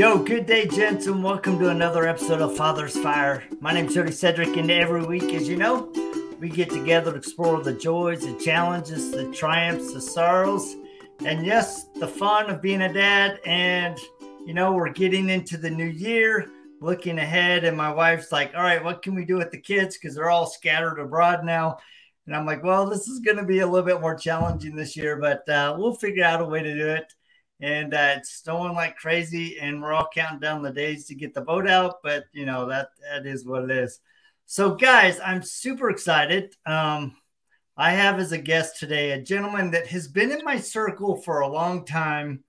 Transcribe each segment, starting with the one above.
Yo, good day, gents, and welcome to another episode of Father's Fire. My name's Jody Cedric, and every week, as you know, we get together to explore the joys, the challenges, the triumphs, the sorrows, and yes, the fun of being a dad. And, you know, we're getting into the new year, looking ahead, and my wife's like, All right, what can we do with the kids? Because they're all scattered abroad now. And I'm like, Well, this is going to be a little bit more challenging this year, but uh, we'll figure out a way to do it and uh, it's snowing like crazy and we're all counting down the days to get the boat out but you know that that is what it is. So guys i'm super excited. Um, i have as a guest today a gentleman that has been in my circle for a long time.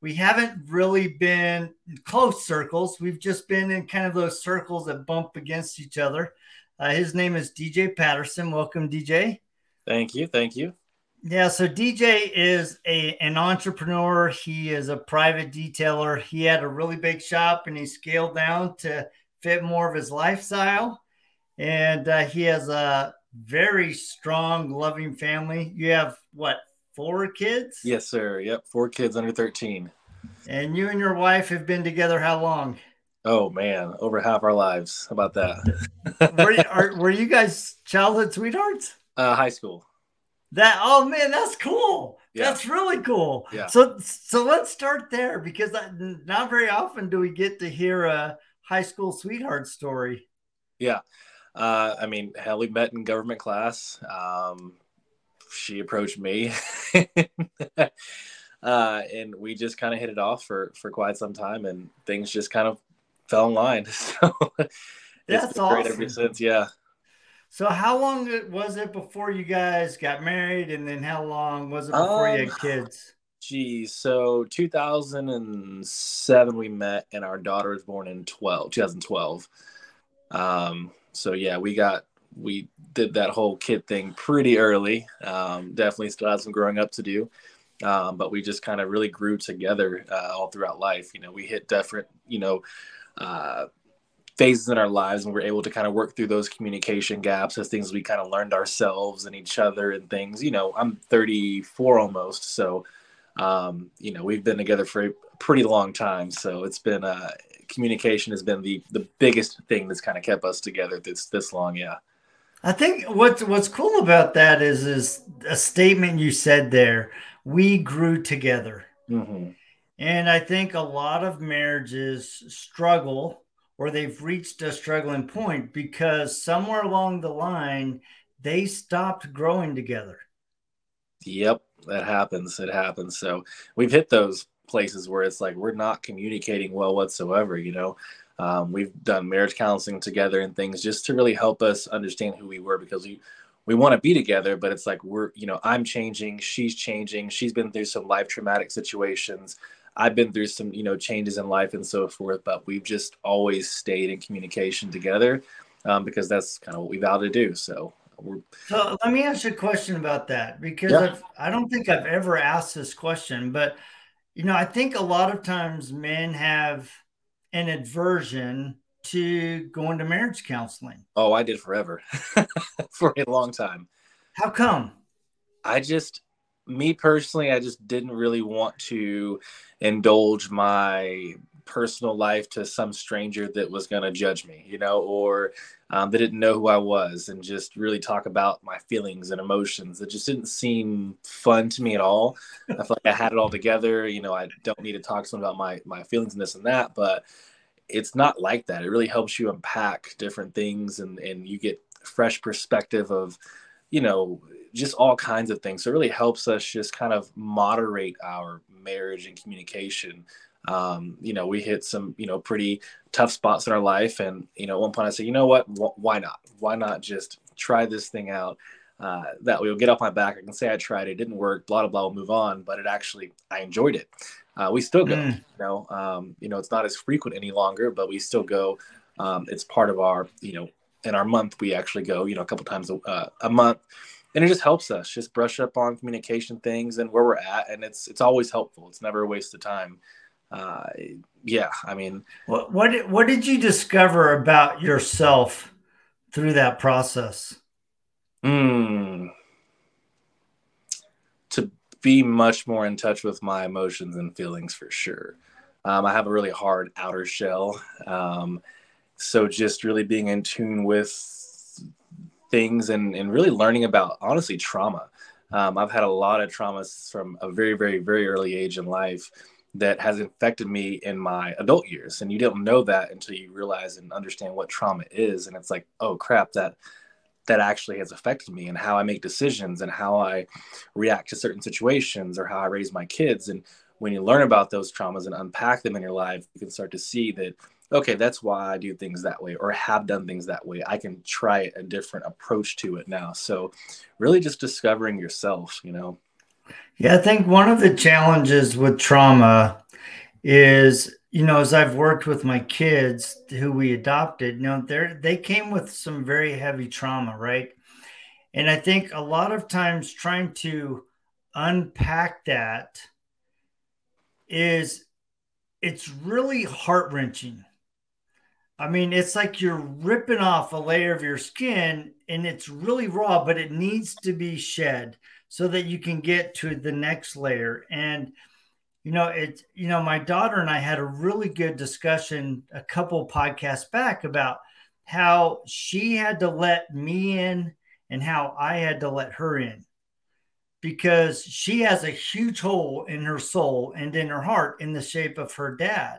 We haven't really been close circles. We've just been in kind of those circles that bump against each other. Uh, his name is dj patterson. Welcome dj thank you. Thank you yeah, so DJ is a an entrepreneur. He is a private detailer. He had a really big shop and he scaled down to fit more of his lifestyle. And uh, he has a very strong, loving family. You have what, four kids? Yes, sir. Yep, four kids under 13. And you and your wife have been together how long? Oh man, over half our lives. How about that? were, you, are, were you guys childhood sweethearts? Uh, high school. That oh man, that's cool. Yeah. That's really cool. Yeah. So so let's start there because not very often do we get to hear a high school sweetheart story. Yeah. Uh, I mean, hell, we met in government class. Um, she approached me, uh, and we just kind of hit it off for for quite some time, and things just kind of fell in line. So it's That's been great ever since. Yeah. So how long was it before you guys got married, and then how long was it before um, you had um, kids? Geez, so 2007 we met, and our daughter was born in 12, 2012. Um, so yeah, we got we did that whole kid thing pretty early. Um, definitely still had some growing up to do, um, but we just kind of really grew together uh, all throughout life. You know, we hit different, you know. Uh, phases in our lives and we're able to kind of work through those communication gaps as things we kind of learned ourselves and each other and things. You know i'm 34 almost so um, you know we've been together for a pretty long time so it's been uh, communication has been the the biggest thing that's kind of kept us together this this long yeah. I think what's what's cool about that is is a statement you said there we grew together. Mm-hmm. and i think a lot of marriages struggle or they've reached a struggling point because somewhere along the line they stopped growing together. Yep, that happens. It happens. So we've hit those places where it's like we're not communicating well whatsoever. You know, um, we've done marriage counseling together and things just to really help us understand who we were because we we want to be together, but it's like we're you know I'm changing, she's changing, she's been through some life traumatic situations. I've been through some, you know, changes in life and so forth, but we've just always stayed in communication together um, because that's kind of what we vow to do. So, so let me ask you a question about that because yeah. I don't think I've ever asked this question, but you know, I think a lot of times men have an aversion to going to marriage counseling. Oh, I did forever, for a long time. How come? I just me personally, I just didn't really want to indulge my personal life to some stranger that was going to judge me, you know, or um, that didn't know who I was and just really talk about my feelings and emotions. It just didn't seem fun to me at all. I feel like I had it all together. You know, I don't need to talk to someone about my, my feelings and this and that, but it's not like that. It really helps you unpack different things and, and you get fresh perspective of, you know, just all kinds of things. So it really helps us just kind of moderate our marriage and communication. Um, you know, we hit some, you know, pretty tough spots in our life. And, you know, at one point I said, you know what, why not? Why not just try this thing out? Uh, that way will get off my back. I can say I tried it, didn't work, blah, blah, blah, we'll move on. But it actually, I enjoyed it. Uh, we still go, mm. you know, um, you know, it's not as frequent any longer, but we still go. Um, it's part of our, you know, in our month, we actually go, you know, a couple times a, uh, a month and it just helps us just brush up on communication things and where we're at and it's it's always helpful. It's never a waste of time. Uh, yeah i mean what what did, what did you discover about yourself through that process? Mm, to be much more in touch with my emotions and feelings for sure. Um, I have a really hard outer shell. Um, so just really being in tune with things and, and really learning about honestly trauma. Um, I've had a lot of traumas from a very, very, very early age in life that has infected me in my adult years. And you don't know that until you realize and understand what trauma is. And it's like, oh crap, that that actually has affected me and how I make decisions and how I react to certain situations or how I raise my kids. And when you learn about those traumas and unpack them in your life, you can start to see that, okay, that's why I do things that way or have done things that way. I can try a different approach to it now. So, really just discovering yourself, you know. Yeah, I think one of the challenges with trauma is, you know, as I've worked with my kids who we adopted, you know, they they came with some very heavy trauma, right? And I think a lot of times trying to unpack that is it's really heart wrenching. I mean, it's like you're ripping off a layer of your skin and it's really raw, but it needs to be shed so that you can get to the next layer. And you know, it's you know, my daughter and I had a really good discussion a couple podcasts back about how she had to let me in and how I had to let her in because she has a huge hole in her soul and in her heart in the shape of her dad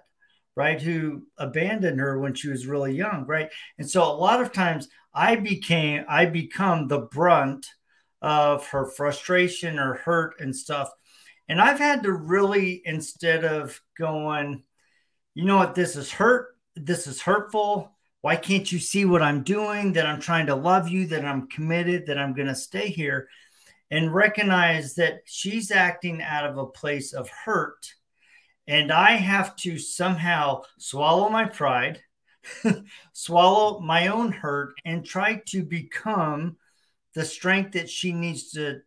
right who abandoned her when she was really young right and so a lot of times i became i become the brunt of her frustration or hurt and stuff. And I've had to really, instead of going, you know what, this is hurt, this is hurtful. Why can't you see what I'm doing? That I'm trying to love you, that I'm committed, that I'm going to stay here, and recognize that she's acting out of a place of hurt. And I have to somehow swallow my pride, swallow my own hurt, and try to become the strength that she needs to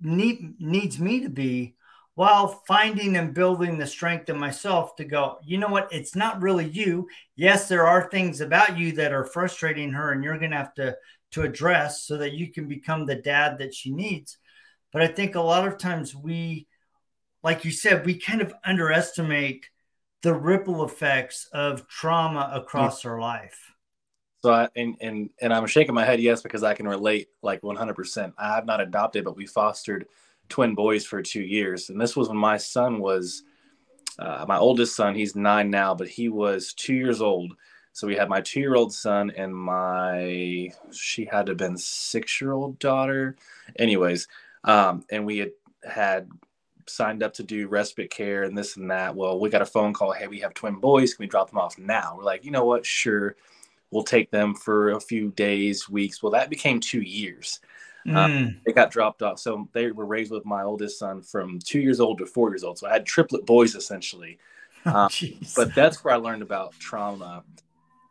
need needs me to be while finding and building the strength in myself to go you know what? It's not really you. Yes there are things about you that are frustrating her and you're going to have to to address so that you can become the dad that she needs. But i think a lot of times we like you said we kind of underestimate the ripple effects of trauma across yeah. our life so I, and and and I'm shaking my head yes because I can relate like 100%. I have not adopted, but we fostered twin boys for two years, and this was when my son was uh, my oldest son. He's nine now, but he was two years old. So we had my two-year-old son and my she had to have been six-year-old daughter. Anyways, um, and we had had signed up to do respite care and this and that. Well, we got a phone call. Hey, we have twin boys. Can we drop them off now? We're like, you know what? Sure we'll take them for a few days, weeks. Well, that became two years. Mm. Um, they got dropped off. So they were raised with my oldest son from two years old to four years old. So I had triplet boys essentially. Oh, um, but that's where I learned about trauma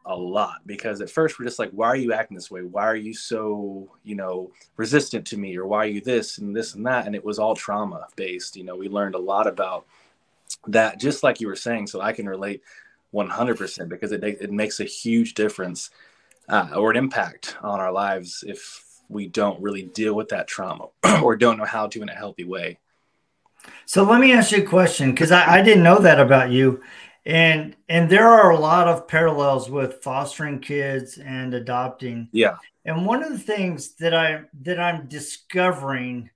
a lot because at first we're just like, why are you acting this way? Why are you so, you know, resistant to me? Or why are you this and this and that? And it was all trauma based. You know, we learned a lot about that, just like you were saying. So I can relate 100% because it, it makes a huge difference uh, or an impact on our lives if we don't really deal with that trauma or don't know how to in a healthy way. So let me ask you a question because I, I didn't know that about you. And and there are a lot of parallels with fostering kids and adopting. Yeah. And one of the things that I that I'm discovering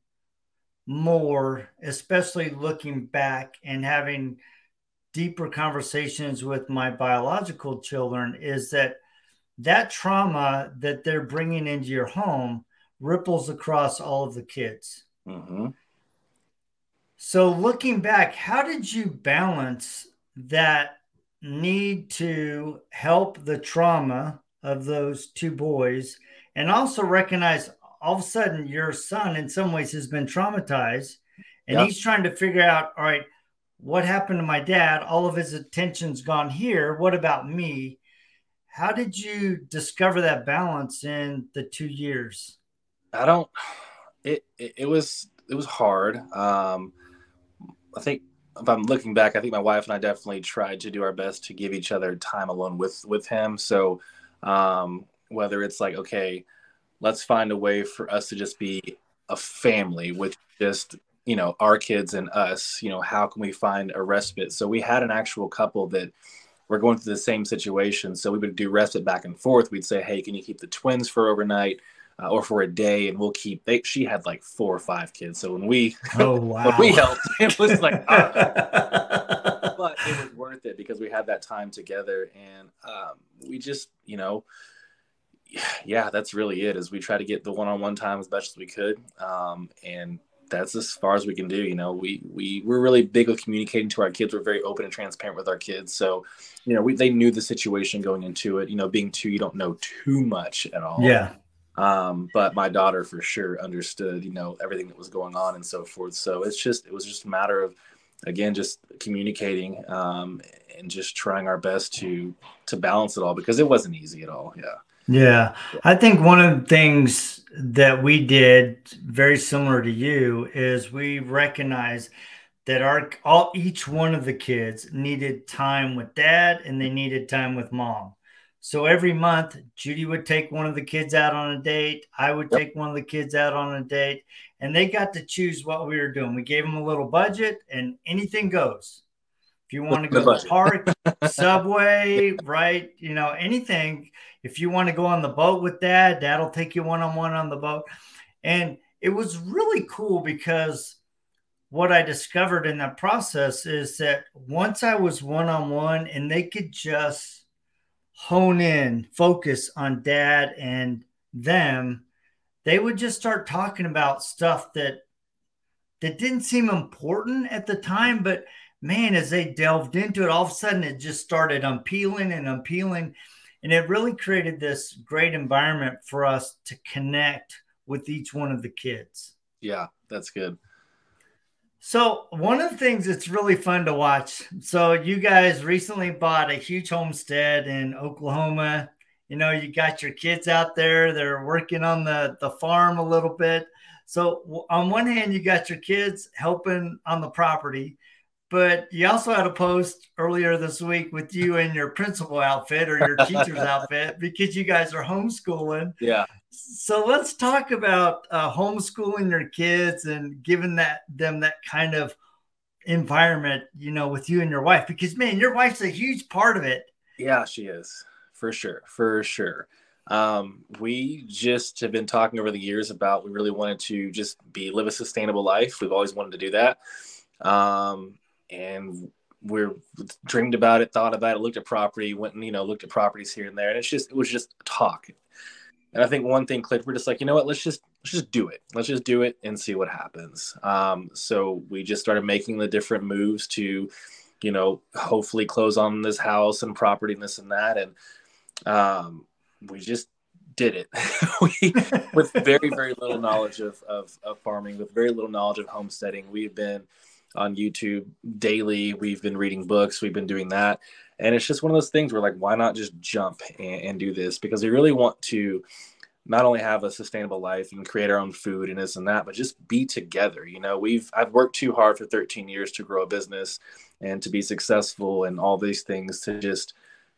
more, especially looking back and having deeper conversations with my biological children is that that trauma that they're bringing into your home ripples across all of the kids. Mm-hmm. So, looking back, how did you balance that need to help the trauma of those two boys and also recognize all of a sudden your son, in some ways, has been traumatized and yep. he's trying to figure out, all right, what happened to my dad? All of his attention's gone here. What about me? How did you discover that balance in the two years? I don't. It it, it was it was hard. Um, I think if I'm looking back, I think my wife and I definitely tried to do our best to give each other time alone with with him. So um, whether it's like okay, let's find a way for us to just be a family with just you know our kids and us you know how can we find a respite? So we had an actual couple that were going through the same situation. So we would do respite back and forth. We'd say hey can you keep the twins for overnight uh, or for a day and we'll keep they, she had like four or five kids so when we oh wow when we helped it was like uh, but it was worth it because we had that time together and um, we just you know yeah that's really it is we try to get the one-on-one time as best as we could um, and that's as far as we can do. You know, we we we're really big with communicating to our kids. We're very open and transparent with our kids. So, you know, we they knew the situation going into it. You know, being two, you don't know too much at all. Yeah. Um, but my daughter for sure understood, you know, everything that was going on and so forth. So it's just it was just a matter of again just communicating um, and just trying our best to to balance it all because it wasn't easy at all. Yeah. Yeah. I think one of the things that we did very similar to you is we recognize that our all each one of the kids needed time with dad and they needed time with mom. So every month Judy would take one of the kids out on a date, I would take one of the kids out on a date and they got to choose what we were doing. We gave them a little budget and anything goes. If you want to go to the park, subway, right? You know, anything. If you want to go on the boat with dad, dad'll take you one on one on the boat. And it was really cool because what I discovered in that process is that once I was one on one and they could just hone in, focus on dad and them, they would just start talking about stuff that that didn't seem important at the time, but man, as they delved into it, all of a sudden it just started unpeeling and unpeeling. And it really created this great environment for us to connect with each one of the kids. Yeah, that's good. So, one of the things that's really fun to watch. So, you guys recently bought a huge homestead in Oklahoma. You know, you got your kids out there, they're working on the, the farm a little bit. So, on one hand, you got your kids helping on the property, but you also had a post earlier this week with you in your principal outfit or your teacher's outfit because you guys are homeschooling. Yeah. So let's talk about uh, homeschooling your kids and giving that them that kind of environment, you know, with you and your wife. Because man, your wife's a huge part of it. Yeah, she is for sure, for sure. Um, we just have been talking over the years about we really wanted to just be live a sustainable life. We've always wanted to do that. Um, and we're dreamed about it, thought about it, looked at property, went and you know looked at properties here and there, and it's just it was just talk. And I think one thing clicked. We're just like, you know what? Let's just let's just do it. Let's just do it and see what happens. Um, so we just started making the different moves to, you know, hopefully close on this house and property and this and that, and um, we just did it we, with very very little knowledge of, of, of farming with very little knowledge of homesteading we've been on YouTube daily. We've been reading books. We've been doing that. And it's just one of those things where like, why not just jump and, and do this? Because we really want to not only have a sustainable life and create our own food and this and that, but just be together. You know, we've I've worked too hard for 13 years to grow a business and to be successful and all these things to just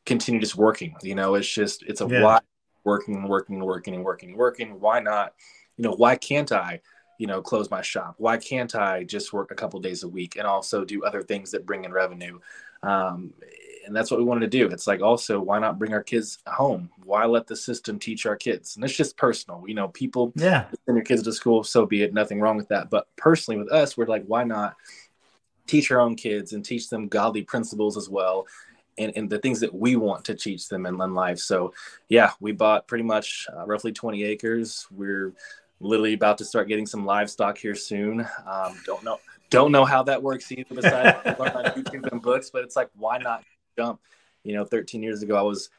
continue just working. You know, it's just it's a yeah. why working and working and working and working and working. Why not? You know, why can't I you know close my shop why can't i just work a couple days a week and also do other things that bring in revenue um, and that's what we wanted to do it's like also why not bring our kids home why let the system teach our kids and it's just personal you know people yeah send your kids to school so be it nothing wrong with that but personally with us we're like why not teach our own kids and teach them godly principles as well and, and the things that we want to teach them in life. So, yeah, we bought pretty much uh, roughly 20 acres. We're literally about to start getting some livestock here soon. Um, don't know don't know how that works either besides learn on YouTube and books, but it's like why not jump? You know, 13 years ago I was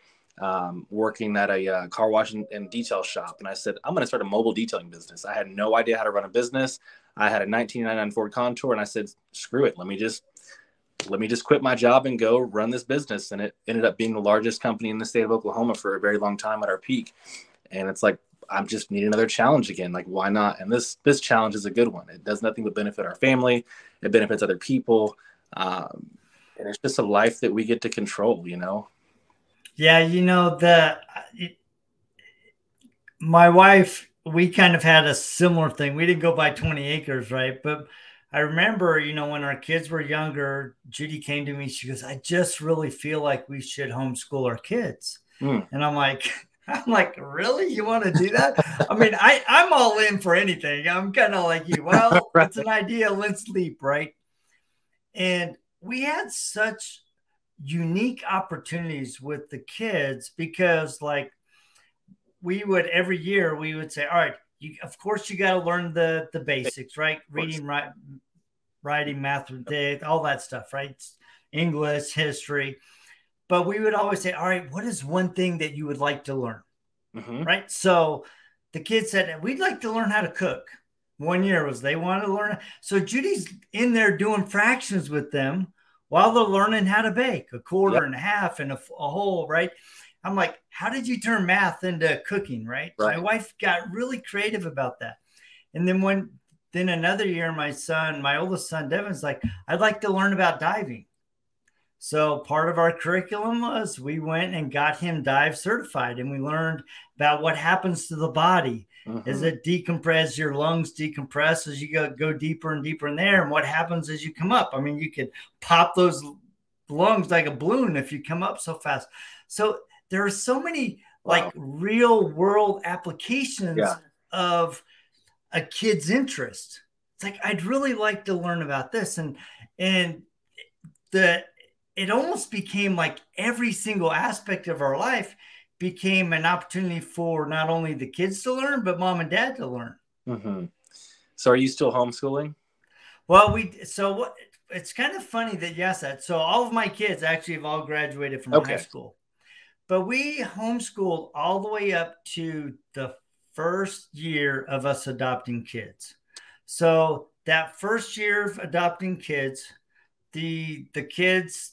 um, working at a uh, car wash and, and, detail shop, and I said I'm going to start a mobile detailing business. I had no idea how to run a business. I had a 1999 Ford Contour, and I said, screw it, let me just let me just quit my job and go run this business. And it ended up being the largest company in the state of Oklahoma for a very long time at our peak. And it's like I'm just need another challenge again. Like, why not? And this this challenge is a good one. It does nothing but benefit our family. It benefits other people, um, and it's just a life that we get to control. You know. Yeah, you know the. It, my wife, we kind of had a similar thing. We didn't go buy 20 acres, right? But I remember, you know, when our kids were younger, Judy came to me. She goes, "I just really feel like we should homeschool our kids," mm. and I'm like. I'm like, really? You want to do that? I mean, I, I'm all in for anything. I'm kind of like you. Well, right. it's an idea. Let's leap, right? And we had such unique opportunities with the kids because, like, we would every year we would say, all right, you, of course you got to learn the the basics, right? Reading, write, writing, math, all that stuff, right? English, history. But we would always say, all right, what is one thing that you would like to learn? Mm-hmm. Right. So the kids said, we'd like to learn how to cook. One year was they wanted to learn. So Judy's in there doing fractions with them while they're learning how to bake a quarter yep. and a half and a, a whole, right? I'm like, how did you turn math into cooking? Right? right. My wife got really creative about that. And then when then another year, my son, my oldest son, Devin's like, I'd like to learn about diving. So part of our curriculum was we went and got him dive certified and we learned about what happens to the body. Mm-hmm. As it decompress, your lungs decompress as you go, go deeper and deeper in there. And what happens as you come up? I mean, you could pop those lungs like a balloon if you come up so fast. So there are so many like real world applications yeah. of a kid's interest. It's like I'd really like to learn about this. And and the it almost became like every single aspect of our life became an opportunity for not only the kids to learn, but mom and dad to learn. Mm-hmm. So, are you still homeschooling? Well, we so what it's kind of funny that yes, that so all of my kids actually have all graduated from okay. high school, but we homeschooled all the way up to the first year of us adopting kids. So that first year of adopting kids, the the kids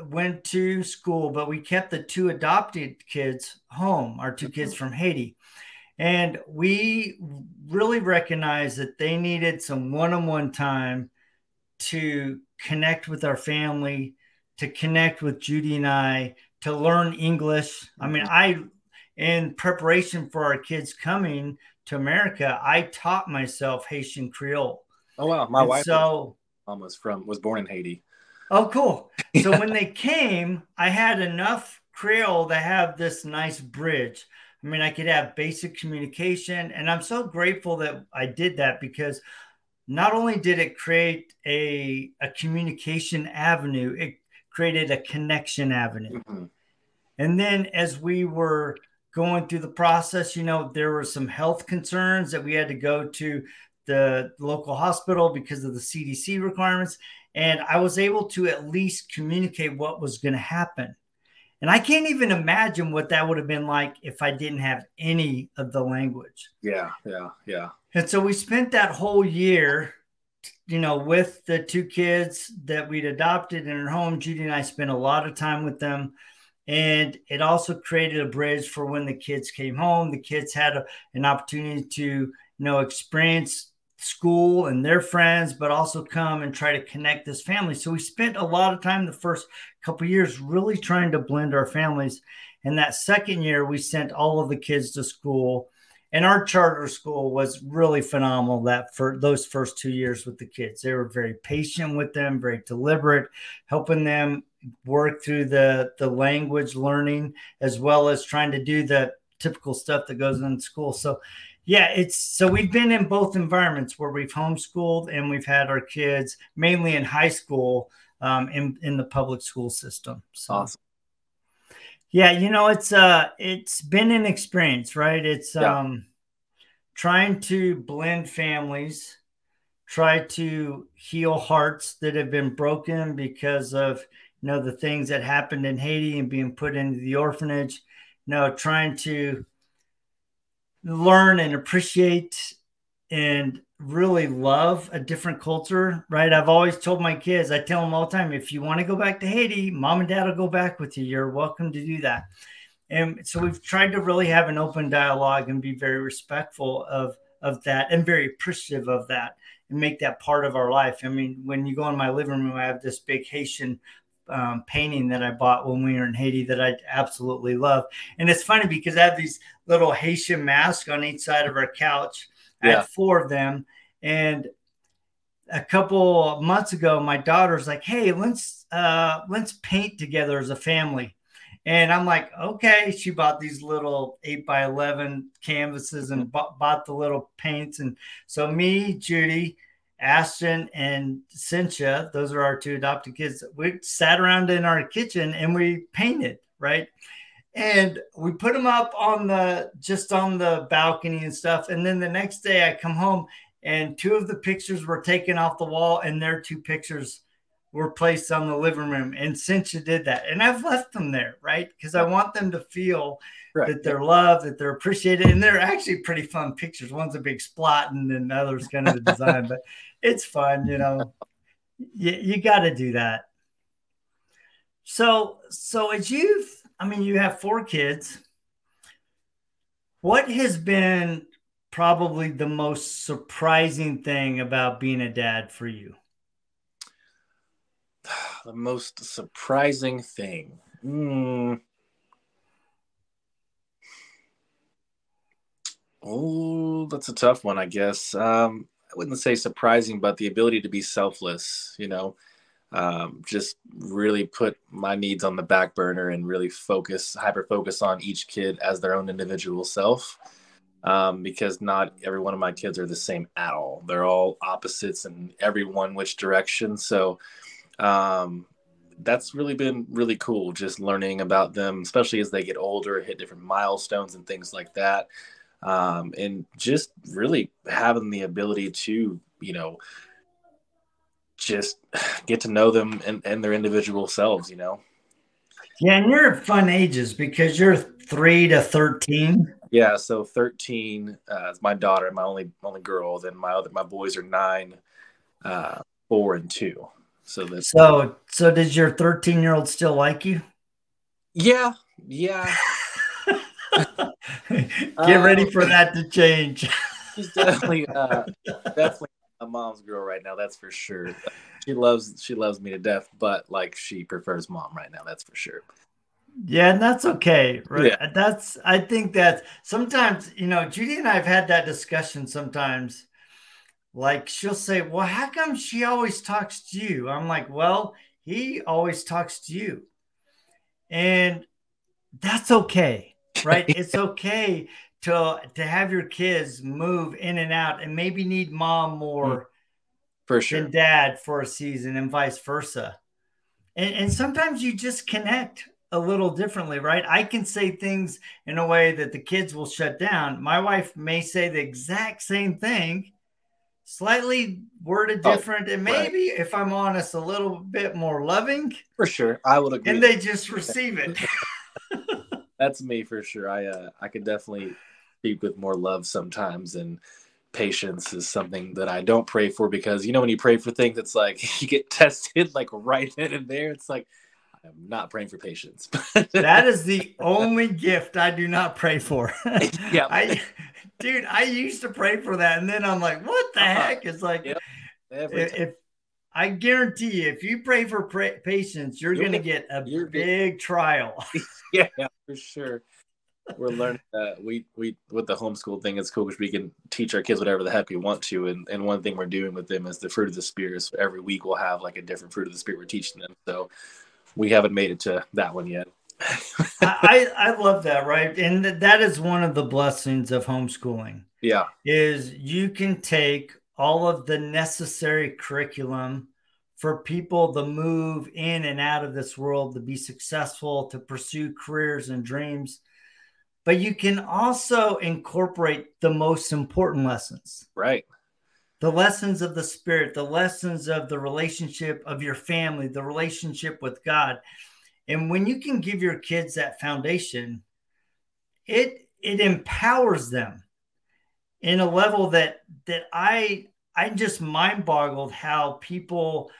went to school, but we kept the two adopted kids home, our two kids mm-hmm. from Haiti. And we really recognized that they needed some one on one time to connect with our family, to connect with Judy and I, to learn English. I mean, mm-hmm. I, in preparation for our kids coming to America, I taught myself Haitian Creole. Oh, wow. My and wife so, almost from, was born in Haiti. Oh, cool. So when they came, I had enough Creole to have this nice bridge. I mean, I could have basic communication, and I'm so grateful that I did that because not only did it create a, a communication avenue, it created a connection avenue. Mm-hmm. And then as we were going through the process, you know, there were some health concerns that we had to go to the local hospital because of the CDC requirements and I was able to at least communicate what was going to happen. And I can't even imagine what that would have been like if I didn't have any of the language. Yeah, yeah, yeah. And so we spent that whole year, you know, with the two kids that we'd adopted in our home. Judy and I spent a lot of time with them. And it also created a bridge for when the kids came home. The kids had a, an opportunity to, you know, experience school and their friends, but also come and try to connect this family. So we spent a lot of time the first couple years really trying to blend our families. And that second year, we sent all of the kids to school. And our charter school was really phenomenal that for those first two years with the kids. They were very patient with them, very deliberate, helping them work through the, the language learning as well as trying to do the typical stuff that goes in school. So yeah, it's so we've been in both environments where we've homeschooled and we've had our kids mainly in high school um, in in the public school system. So. Awesome. Yeah, you know it's uh it's been an experience, right? It's yeah. um trying to blend families, try to heal hearts that have been broken because of you know the things that happened in Haiti and being put into the orphanage. You know, trying to learn and appreciate and really love a different culture, right? I've always told my kids, I tell them all the time, if you want to go back to Haiti, mom and dad will go back with you. You're welcome to do that. And so we've tried to really have an open dialogue and be very respectful of of that and very appreciative of that and make that part of our life. I mean, when you go in my living room, I have this big Haitian um, painting that I bought when we were in Haiti that I absolutely love. And it's funny because I have these little Haitian masks on each side of our couch. I yeah. have four of them. And a couple months ago, my daughter's like, "Hey, let's uh, let's paint together as a family." And I'm like, okay. She bought these little eight by eleven canvases and bought, bought the little paints. And so me, Judy, Ashton, and Cynthia, those are our two adopted kids. We sat around in our kitchen and we painted, right? And we put them up on the just on the balcony and stuff. And then the next day I come home and two of the pictures were taken off the wall, and their two pictures were placed on the living room. And Cynthia did that, and I've left them there, right? Because I want them to feel right. that they're loved, that they're appreciated, and they're actually pretty fun pictures. One's a big splot, and then the other's kind of a design, but it's fun, you know. You, you got to do that. So, so as you've, I mean, you have four kids. What has been probably the most surprising thing about being a dad for you? The most surprising thing. Mm. Oh, that's a tough one, I guess. Um, wouldn't say surprising, but the ability to be selfless, you know, um, just really put my needs on the back burner and really focus, hyper focus on each kid as their own individual self um, because not every one of my kids are the same at all. They're all opposites in every one which direction. So um, that's really been really cool, just learning about them, especially as they get older, hit different milestones and things like that. Um, and just really having the ability to, you know, just get to know them and, and their individual selves, you know. Yeah, and you're fun ages because you're three to thirteen. Yeah, so 13 uh, is my daughter, my only only girl. Then my other my boys are nine, uh, four, and two. So that's so. So does your 13 year old still like you? Yeah, yeah. Get ready for um, that to change. she's definitely uh, definitely a mom's girl right now. That's for sure. She loves she loves me to death, but like she prefers mom right now. That's for sure. Yeah, and that's okay, right? Yeah. That's I think that sometimes, you know, Judy and I have had that discussion sometimes. Like she'll say, Well, how come she always talks to you? I'm like, Well, he always talks to you. And that's okay, right? it's okay to to have your kids move in and out and maybe need mom more mm, for sure than dad for a season and vice versa. And, and sometimes you just connect a little differently, right? I can say things in a way that the kids will shut down. My wife may say the exact same thing, slightly worded oh, different, oh, and maybe, right. if I'm honest, a little bit more loving. For sure, I would agree. And they just receive it. That's me for sure. I uh, I could definitely speak with more love sometimes, and patience is something that I don't pray for because you know when you pray for things, it's like you get tested like right then and there. It's like I'm not praying for patience. that is the only gift I do not pray for. yeah. I dude, I used to pray for that and then I'm like, what the uh-huh. heck? It's like yep. if, I guarantee you, if you pray for pra- patience, you're, you're going to get a big trial. yeah, for sure. We're learning that we we with the homeschool thing. It's cool because we can teach our kids whatever the heck we want to, and and one thing we're doing with them is the fruit of the spirit. So every week we'll have like a different fruit of the spirit we're teaching them. So we haven't made it to that one yet. I I love that, right? And that is one of the blessings of homeschooling. Yeah. Is you can take all of the necessary curriculum for people to move in and out of this world to be successful, to pursue careers and dreams. But you can also incorporate the most important lessons. Right the lessons of the spirit, the lessons of the relationship of your family, the relationship with God. And when you can give your kids that foundation, it it empowers them in a level that that I I just mind boggled how people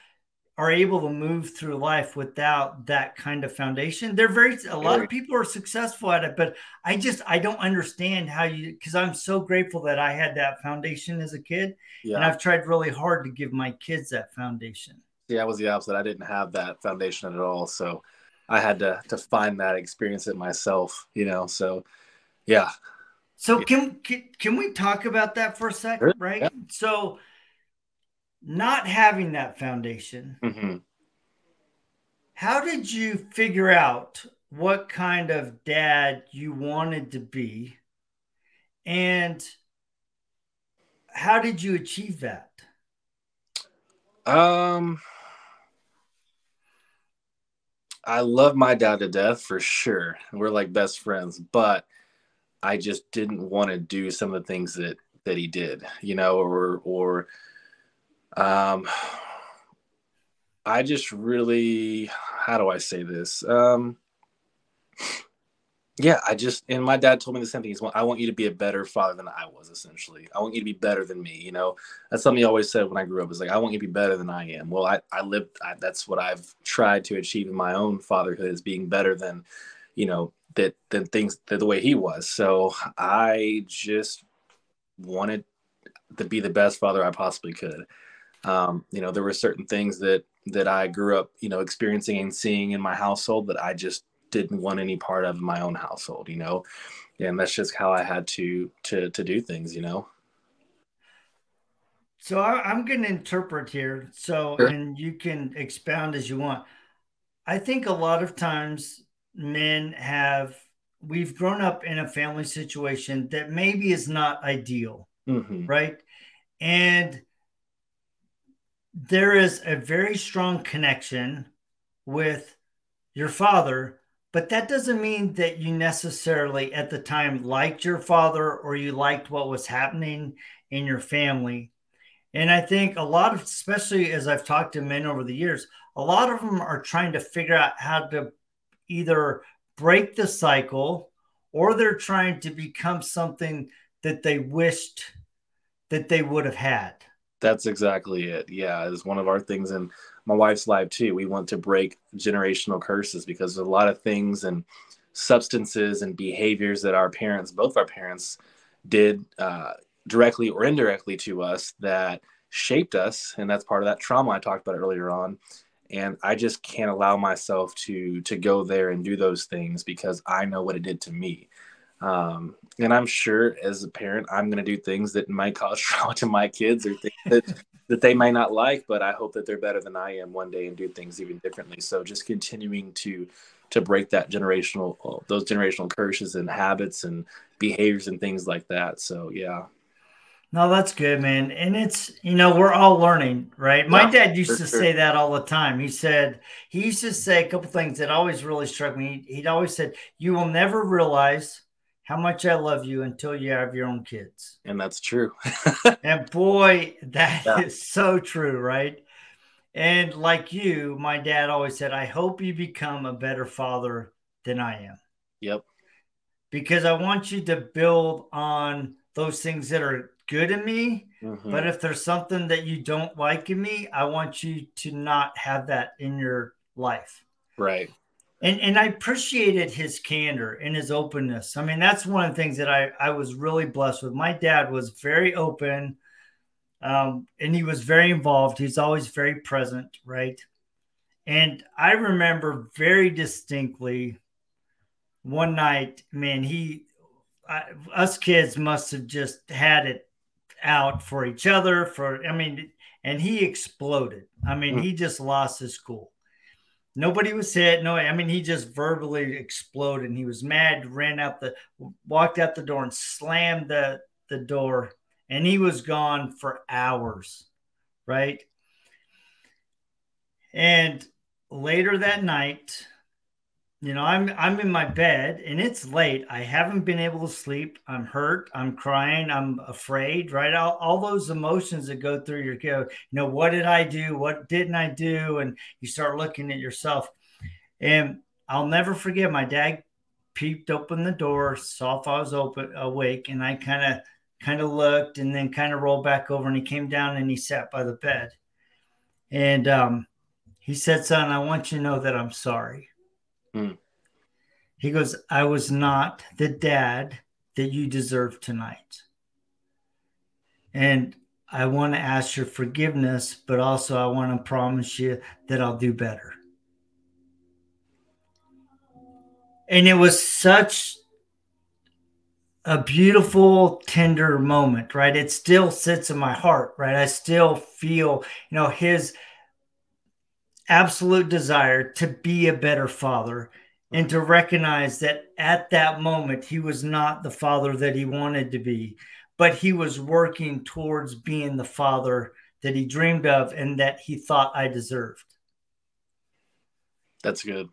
are able to move through life without that kind of foundation. They're very a lot of people are successful at it, but I just I don't understand how you because I'm so grateful that I had that foundation as a kid. Yeah. And I've tried really hard to give my kids that foundation. Yeah, I was the opposite. I didn't have that foundation at all. So I had to to find that experience it myself, you know. So yeah. So can can, can we talk about that for a second, sure. right? Yeah. So not having that foundation, mm-hmm. how did you figure out what kind of dad you wanted to be? And how did you achieve that? Um, I love my dad to death for sure. We're like best friends, but I just didn't want to do some of the things that that he did, you know, or or um I just really how do I say this? Um yeah, I just and my dad told me the same thing. He's well, I want you to be a better father than I was. Essentially, I want you to be better than me. You know, that's something he always said when I grew up. Is like I want you to be better than I am. Well, I I lived. I, that's what I've tried to achieve in my own fatherhood is being better than, you know, that than things the way he was. So I just wanted to be the best father I possibly could. Um, you know, there were certain things that that I grew up, you know, experiencing and seeing in my household that I just didn't want any part of my own household, you know, and that's just how I had to to to do things, you know. So I, am going to interpret here, so sure. and you can expound as you want. I think a lot of times men have we've grown up in a family situation that maybe is not ideal, mm-hmm. right? And there is a very strong connection with your father but that doesn't mean that you necessarily at the time liked your father or you liked what was happening in your family. And I think a lot of, especially as I've talked to men over the years, a lot of them are trying to figure out how to either break the cycle or they're trying to become something that they wished that they would have had. That's exactly it. Yeah, it's one of our things in my wife's life too. We want to break generational curses because there's a lot of things and substances and behaviors that our parents, both our parents, did uh, directly or indirectly to us that shaped us, and that's part of that trauma I talked about earlier on. And I just can't allow myself to to go there and do those things because I know what it did to me. Um, and I'm sure as a parent, I'm going to do things that might cause trauma to my kids or things that, that they may not like, but I hope that they're better than I am one day and do things even differently. So just continuing to, to break that generational, uh, those generational curses and habits and behaviors and things like that. So, yeah. No, that's good, man. And it's, you know, we're all learning, right? My yeah, dad used to sure. say that all the time. He said, he used to say a couple things that always really struck me. He'd always said, You will never realize how much I love you until you have your own kids. And that's true. and boy, that yeah. is so true, right? And like you, my dad always said, I hope you become a better father than I am. Yep. Because I want you to build on those things that are good in me. Mm-hmm. But if there's something that you don't like in me, I want you to not have that in your life. Right and and I appreciated his candor and his openness. I mean, that's one of the things that I I was really blessed with. My dad was very open, um, and he was very involved. He's always very present, right? And I remember very distinctly one night, man, he I, us kids must have just had it out for each other. For I mean, and he exploded. I mean, mm. he just lost his cool Nobody was hit. No, I mean, he just verbally exploded. And he was mad, ran out the, walked out the door and slammed the, the door. And he was gone for hours, right? And later that night, you know i'm i'm in my bed and it's late. I haven't been able to sleep. I'm hurt. I'm crying. I'm afraid right? All, all those emotions that go through your go you know what did i do? What didn't i do? And you start looking at yourself. And i'll never forget my dad peeped open the door saw if i was open awake and i kind of kind of looked and then kind of rolled back over and he came down and he sat by the bed. And um, he said son i want you to know that i'm sorry Mm. He goes, I was not the dad that you deserve tonight. And I want to ask your forgiveness, but also I want to promise you that I'll do better. And it was such a beautiful, tender moment, right? It still sits in my heart, right? I still feel, you know, his absolute desire to be a better father and to recognize that at that moment he was not the father that he wanted to be, but he was working towards being the father that he dreamed of and that he thought I deserved. That's good.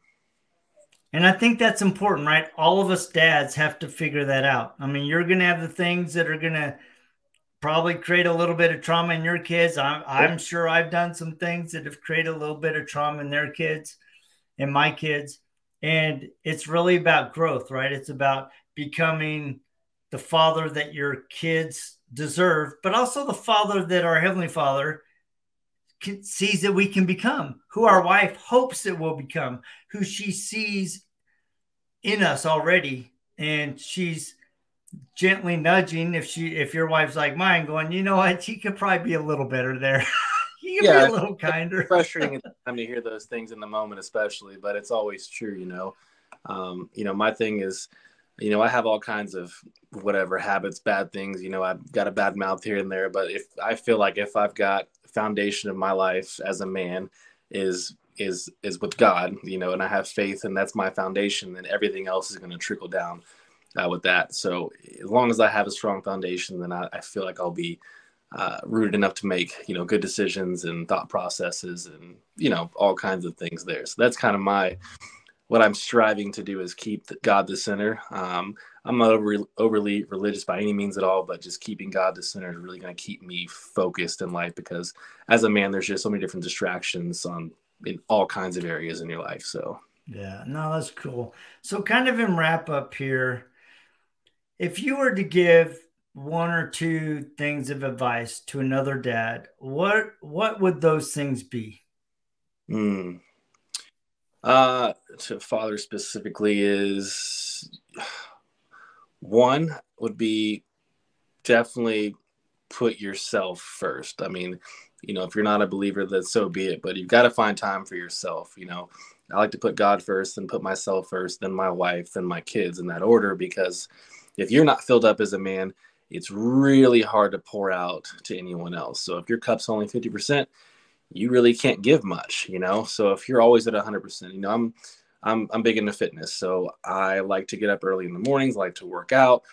And I think that's important, right? All of us dads have to figure that out. I mean, you're going to have the things that are going to probably create a little bit of trauma in your kids. I'm, I'm sure I've done some things that have created a little bit of trauma in their kids and my kids. And it's really about growth, right? It's about becoming the father that your kids deserve, but also the father that our Heavenly Father can, sees that we can become, who our wife hopes that we'll become, who she sees in us already. And she's gently nudging if she if your wife's like mine, going, you know what, she could probably be a little better there. you could yeah, be a little kinder. frustrating time to hear those things in the moment, especially, but it's always true, you know. Um, you know, my thing is you know, I have all kinds of whatever habits, bad things. You know, I've got a bad mouth here and there, but if I feel like if I've got foundation of my life as a man is is is with God, you know, and I have faith, and that's my foundation, then everything else is going to trickle down uh, with that. So as long as I have a strong foundation, then I, I feel like I'll be uh, rooted enough to make you know good decisions and thought processes and you know all kinds of things there. So that's kind of my what I'm striving to do is keep God the center. Um, I'm not over, overly religious by any means at all, but just keeping God the center is really going to keep me focused in life because as a man, there's just so many different distractions on in all kinds of areas in your life. So yeah, no, that's cool. So kind of in wrap up here, if you were to give one or two things of advice to another dad, what what would those things be? Hmm. Uh, to father specifically is one would be definitely put yourself first. I mean, you know, if you're not a believer, then so be it. But you've got to find time for yourself. You know, I like to put God first, then put myself first, then my wife, then my kids in that order. Because if you're not filled up as a man, it's really hard to pour out to anyone else. So if your cup's only 50%, you really can't give much, you know. So if you're always at 100%, you know, I'm I'm I'm big into fitness, so I like to get up early in the mornings, like to work out.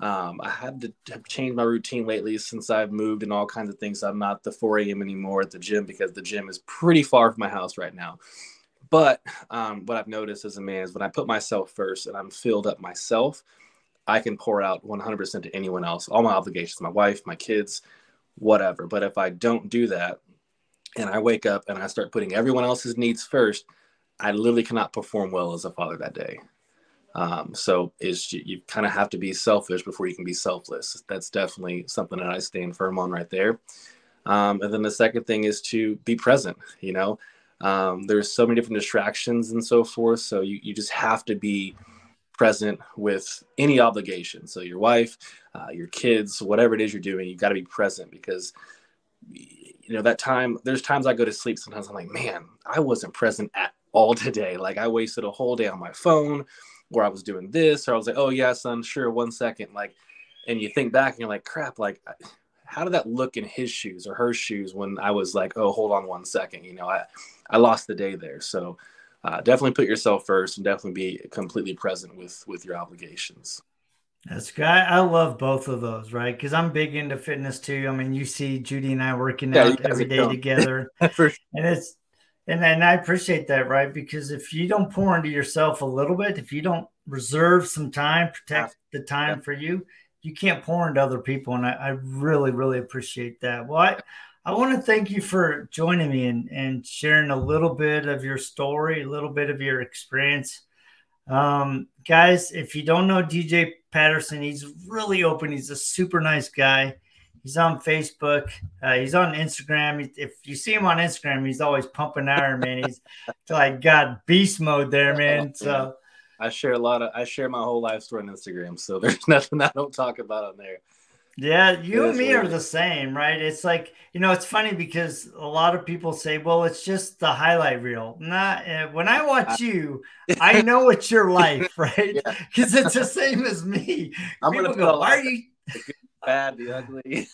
Um, I had to have changed my routine lately since I've moved and all kinds of things. I'm not the 4 a.m. anymore at the gym because the gym is pretty far from my house right now. But um, what I've noticed as a man is when I put myself first and I'm filled up myself, I can pour out 100% to anyone else, all my obligations, my wife, my kids, whatever. But if I don't do that, and I wake up and I start putting everyone else's needs first, I literally cannot perform well as a father that day. Um, so is you, you kind of have to be selfish before you can be selfless. That's definitely something that I stand firm on right there. Um, and then the second thing is to be present. You know, um, there's so many different distractions and so forth. So you, you just have to be present with any obligation. So your wife, uh, your kids, whatever it is you're doing, you've got to be present because you know that time there's times i go to sleep sometimes i'm like man i wasn't present at all today. Like i wasted a whole day on my phone where i was doing this or i was like oh yeah son sure one second. Like and you think back and you're like crap like how did that look in his shoes or her shoes when i was like oh hold on one second you know i i lost the day there. So uh, definitely put yourself first and definitely be completely present with with your obligations that's good. I love both of those, right? Because I'm big into fitness too. I mean, you see Judy and I working yeah, out every day together, sure. and it's and and I appreciate that, right? Because if you don't pour into yourself a little bit, if you don't reserve some time, protect the time yeah. for you, you can't pour into other people, and I, I really, really appreciate that. Well, I, I want to thank you for joining me and and sharing a little bit of your story, a little bit of your experience. Um, guys, if you don't know DJ Patterson. He's really open. He's a super nice guy. He's on Facebook. Uh, he's on Instagram. If you see him on Instagram, he's always pumping iron, man. He's like got beast mode there, man. So I share a lot of I share my whole life story on Instagram. So there's nothing I don't talk about on there. Yeah, you and me are the same, right? It's like, you know, it's funny because a lot of people say, well, it's just the highlight reel. Not uh, when I watch you, I know it's your life, right? Because yeah. it's the same as me. I'm people gonna go, why are you bad, the ugly?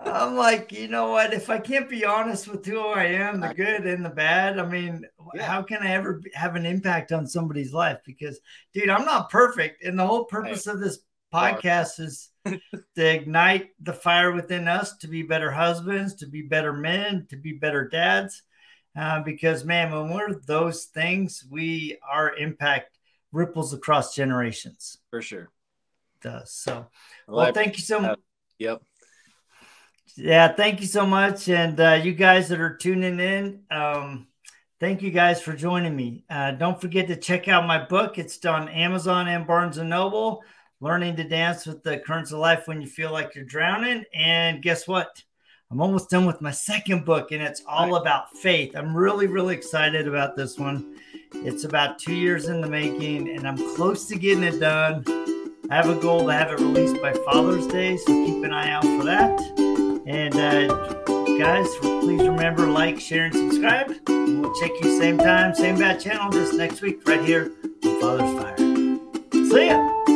I'm like, you know what? If I can't be honest with who I am, the good and the bad, I mean, yeah. how can I ever have an impact on somebody's life? Because, dude, I'm not perfect. And the whole purpose of this podcast is to ignite the fire within us to be better husbands, to be better men, to be better dads. Uh, because man, when we're those things, we our impact ripples across generations. For sure. It does so. Well, well thank you so much. Yep. Yeah, thank you so much, and uh, you guys that are tuning in. Um, thank you guys for joining me. Uh, don't forget to check out my book. It's on Amazon and Barnes and Noble learning to dance with the currents of life when you feel like you're drowning. And guess what? I'm almost done with my second book, and it's all about faith. I'm really, really excited about this one. It's about two years in the making, and I'm close to getting it done. I have a goal to have it released by Father's Day, so keep an eye out for that. And uh, guys, please remember like, share, and subscribe. And we'll check you same time, same bad channel, just next week, right here on Father's Fire. See ya.